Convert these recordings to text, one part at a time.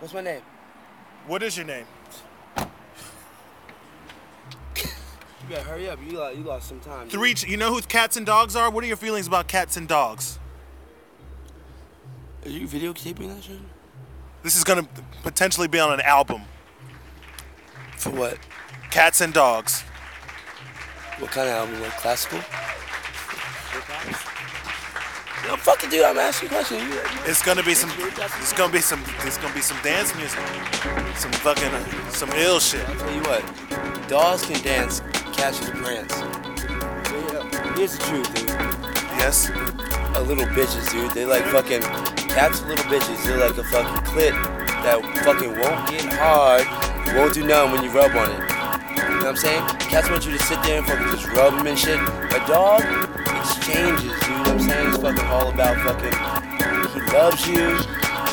What's my name? What is your name? You better hurry up. You lost, you lost some time. Three. You know who cats and dogs are? What are your feelings about cats and dogs? Are you videotaping that shit? This is gonna potentially be on an album. For what? Cats and dogs. What kind of album? Like classical? No, fuck it, dude. I'm asking a question. You, you, It's gonna be some. It's gonna be some. It's gonna be some dance music. Some fucking. uh, Some ill shit. I'll tell you what. Dogs can dance, cats prance. Yeah, Here's the truth, dude. Yes. A little bitches, dude. They like fucking cats. are Little bitches. They're like a fucking clit that fucking won't get hard, won't do nothing when you rub on it. You know what I'm saying? Cats want you to sit there and fucking just rub them and shit. A dog exchanges, dude. Fucking all about fucking. He loves you,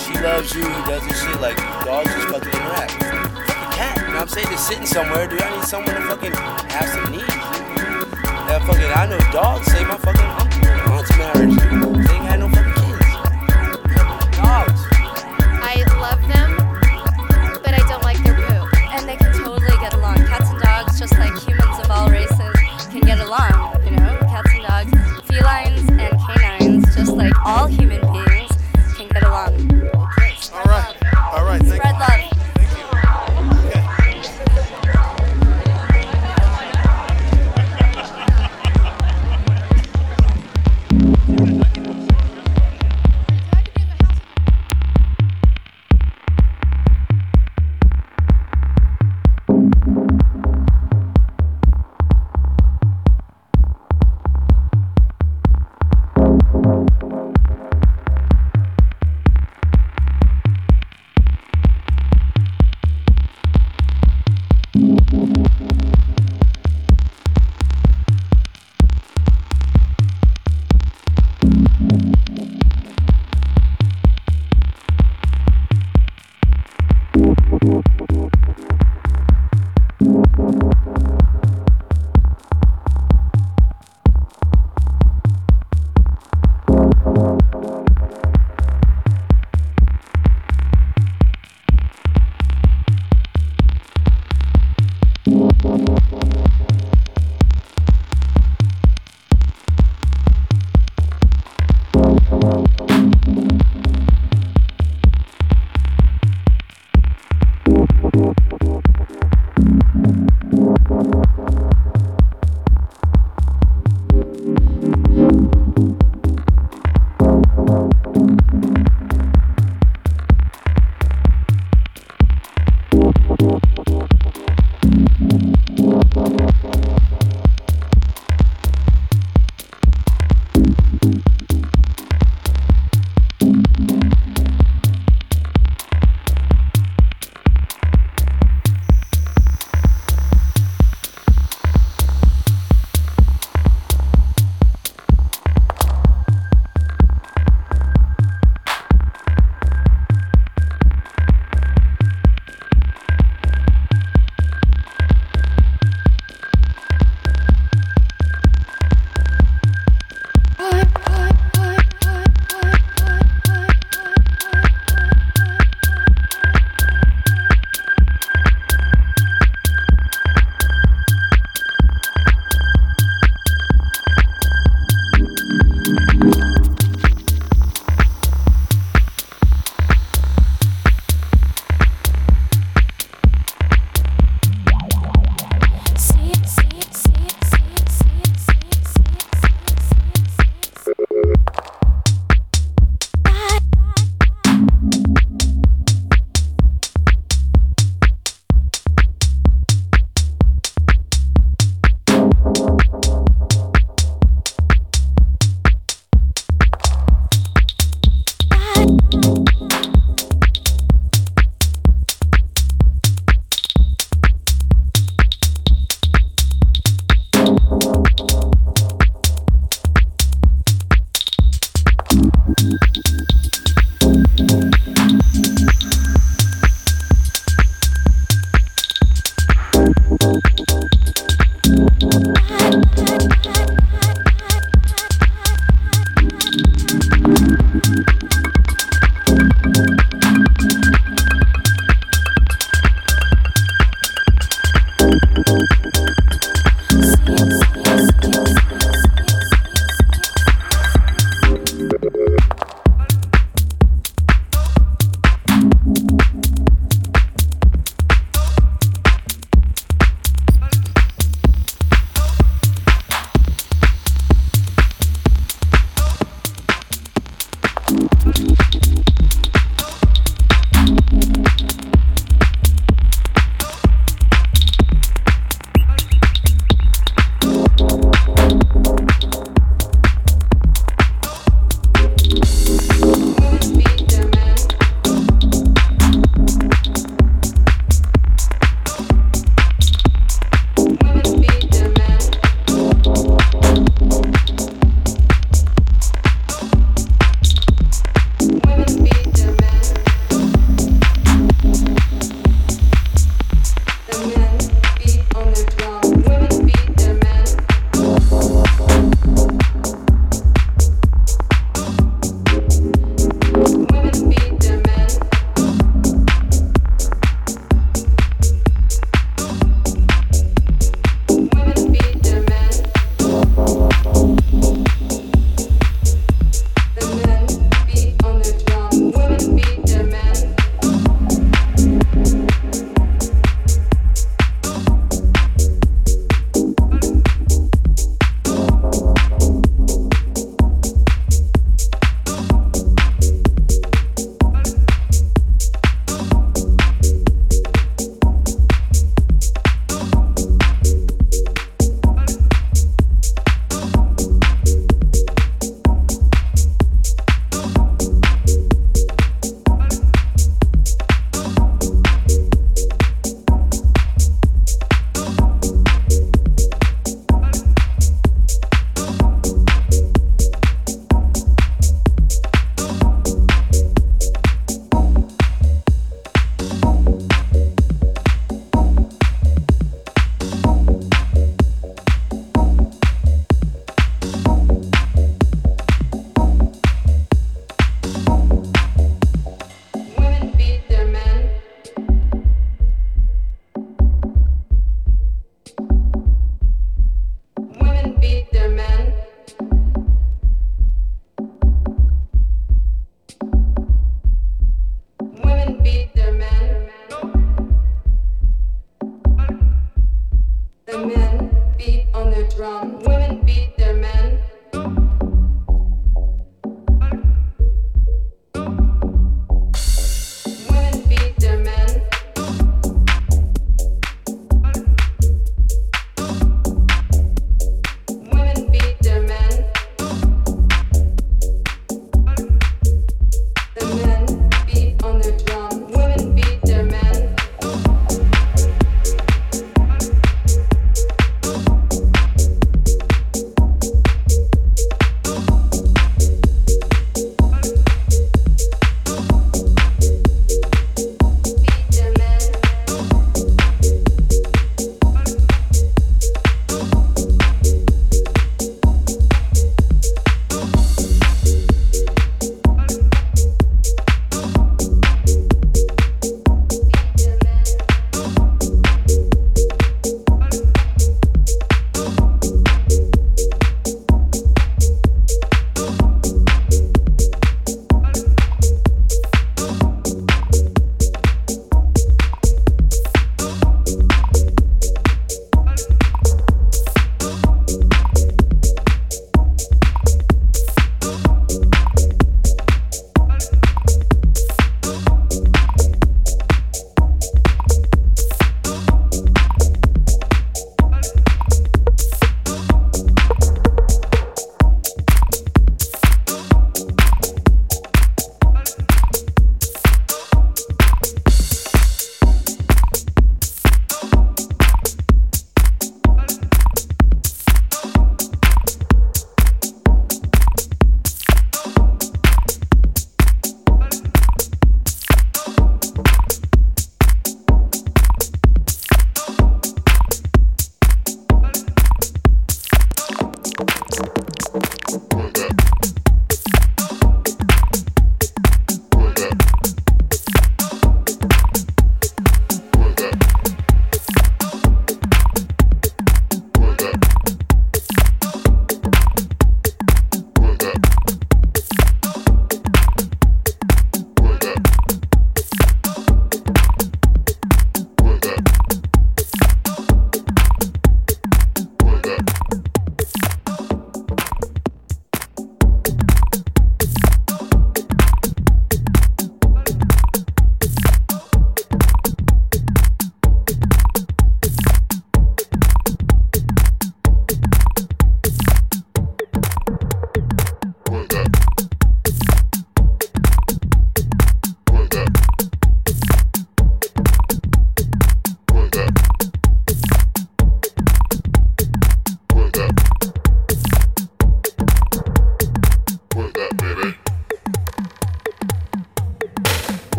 she loves you. He does this shit like dogs just fucking interact. Fucking cat. You know what I'm saying? Just sitting somewhere, dude. I need someone to fucking have some needs. That fucking I know dogs say my fucking aunt's marriage. Dude.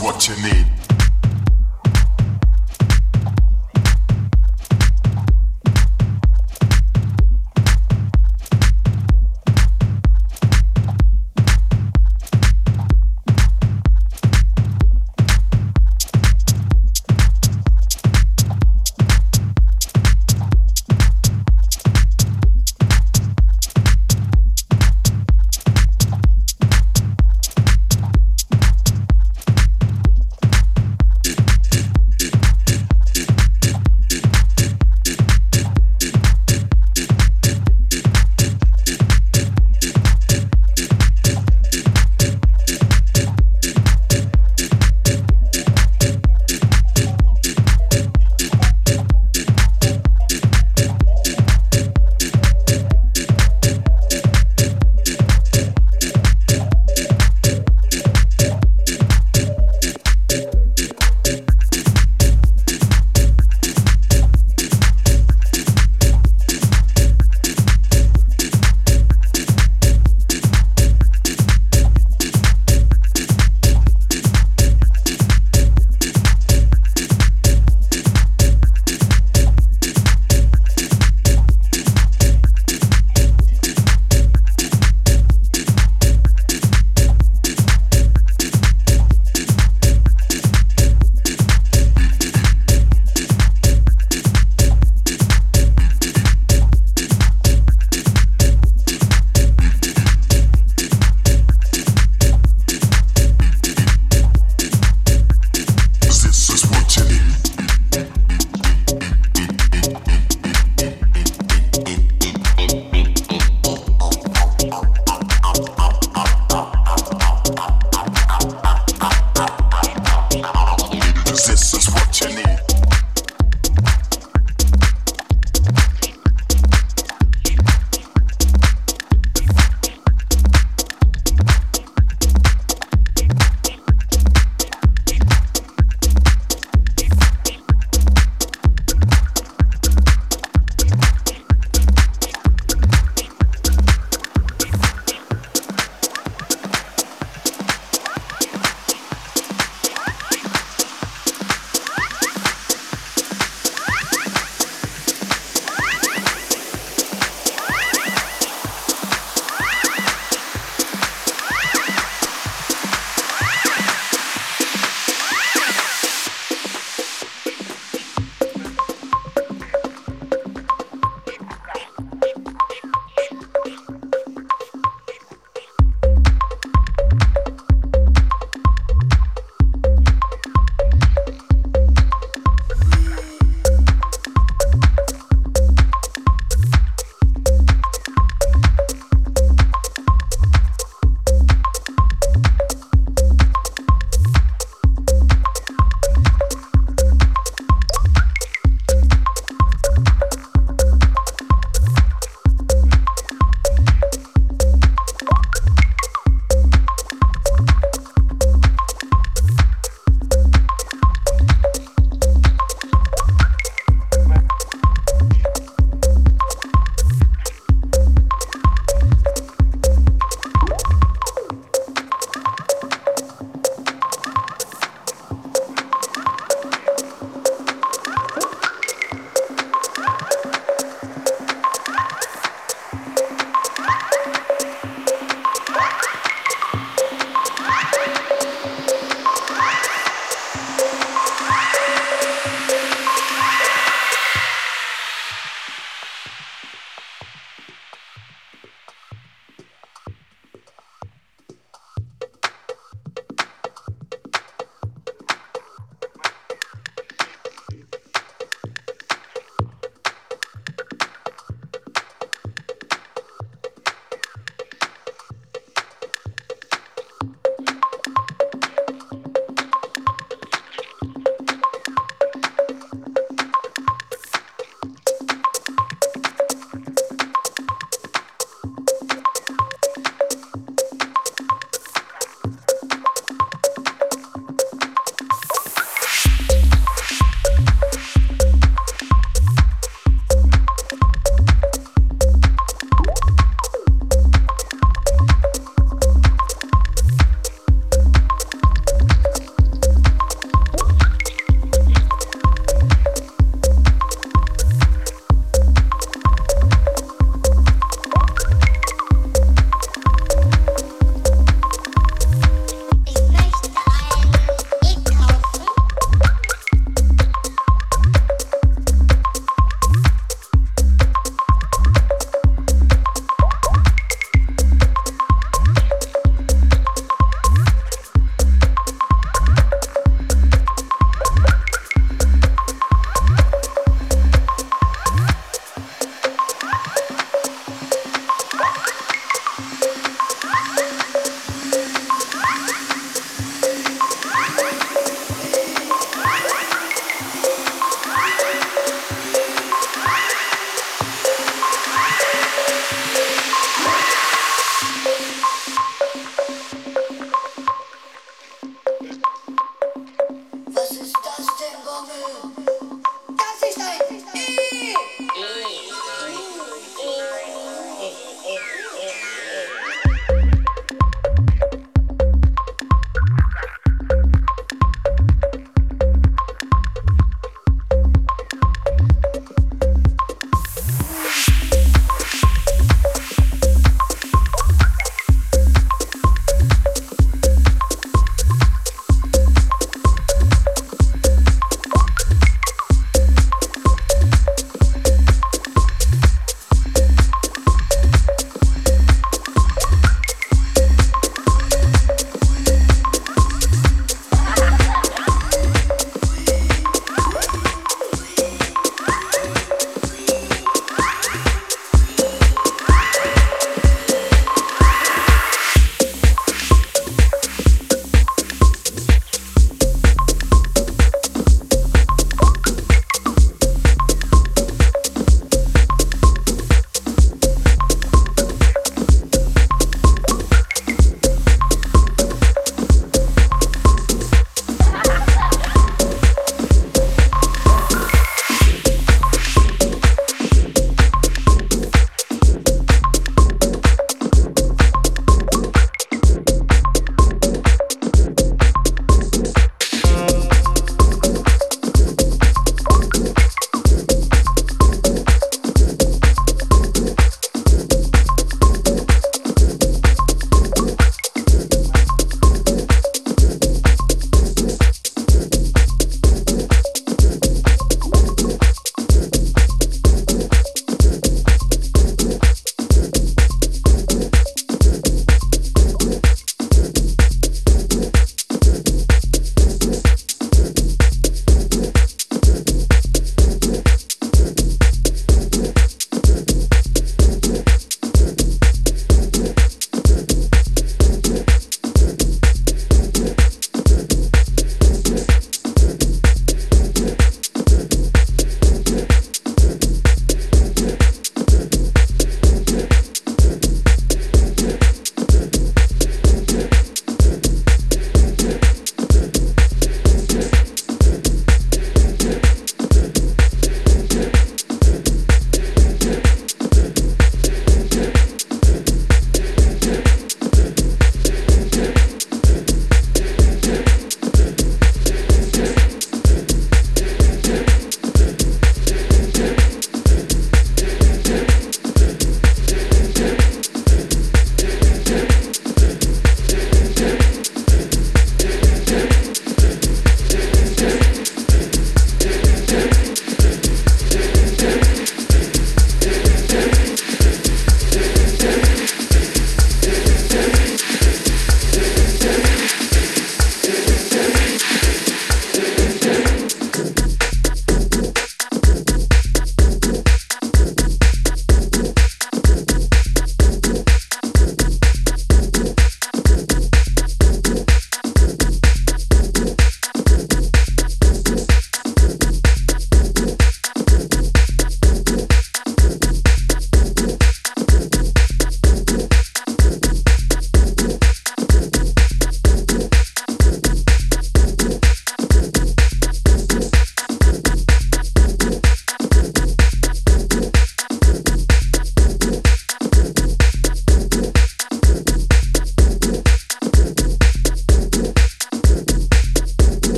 what you need.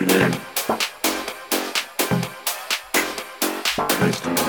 Your name? Nice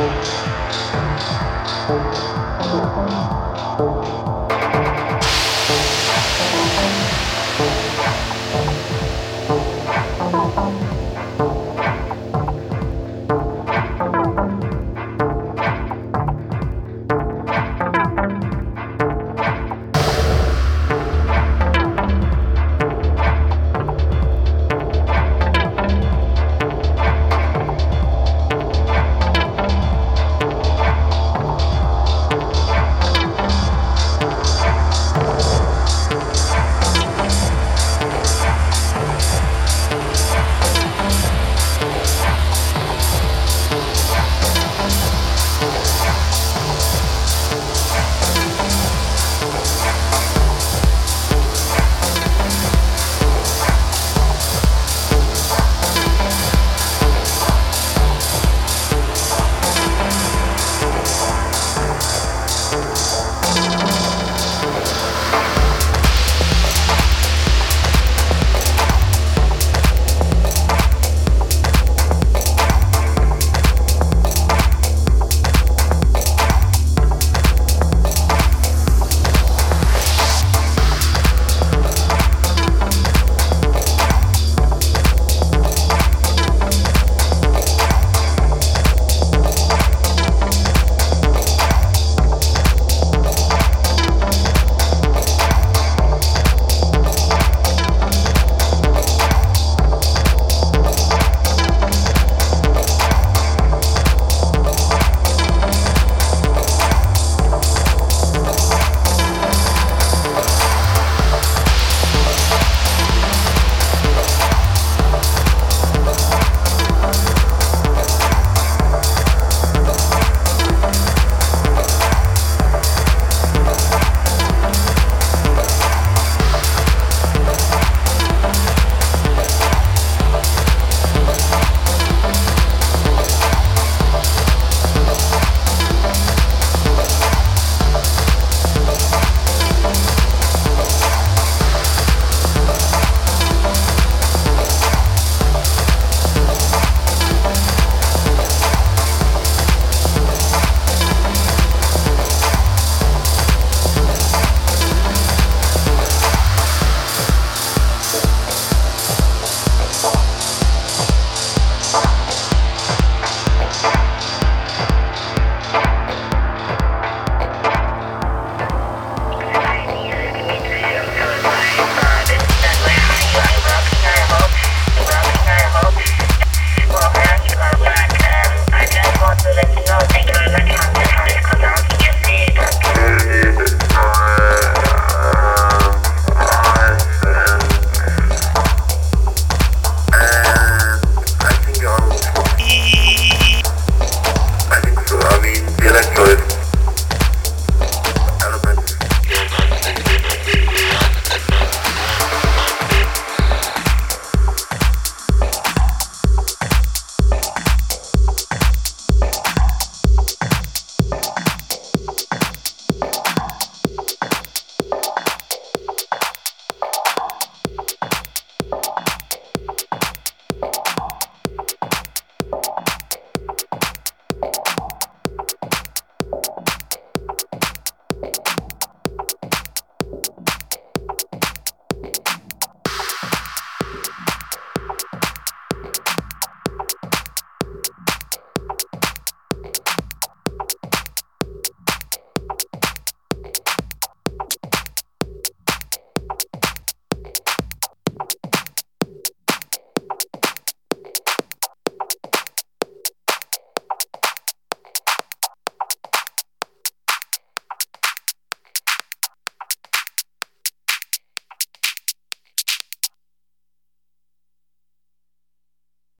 Thank you.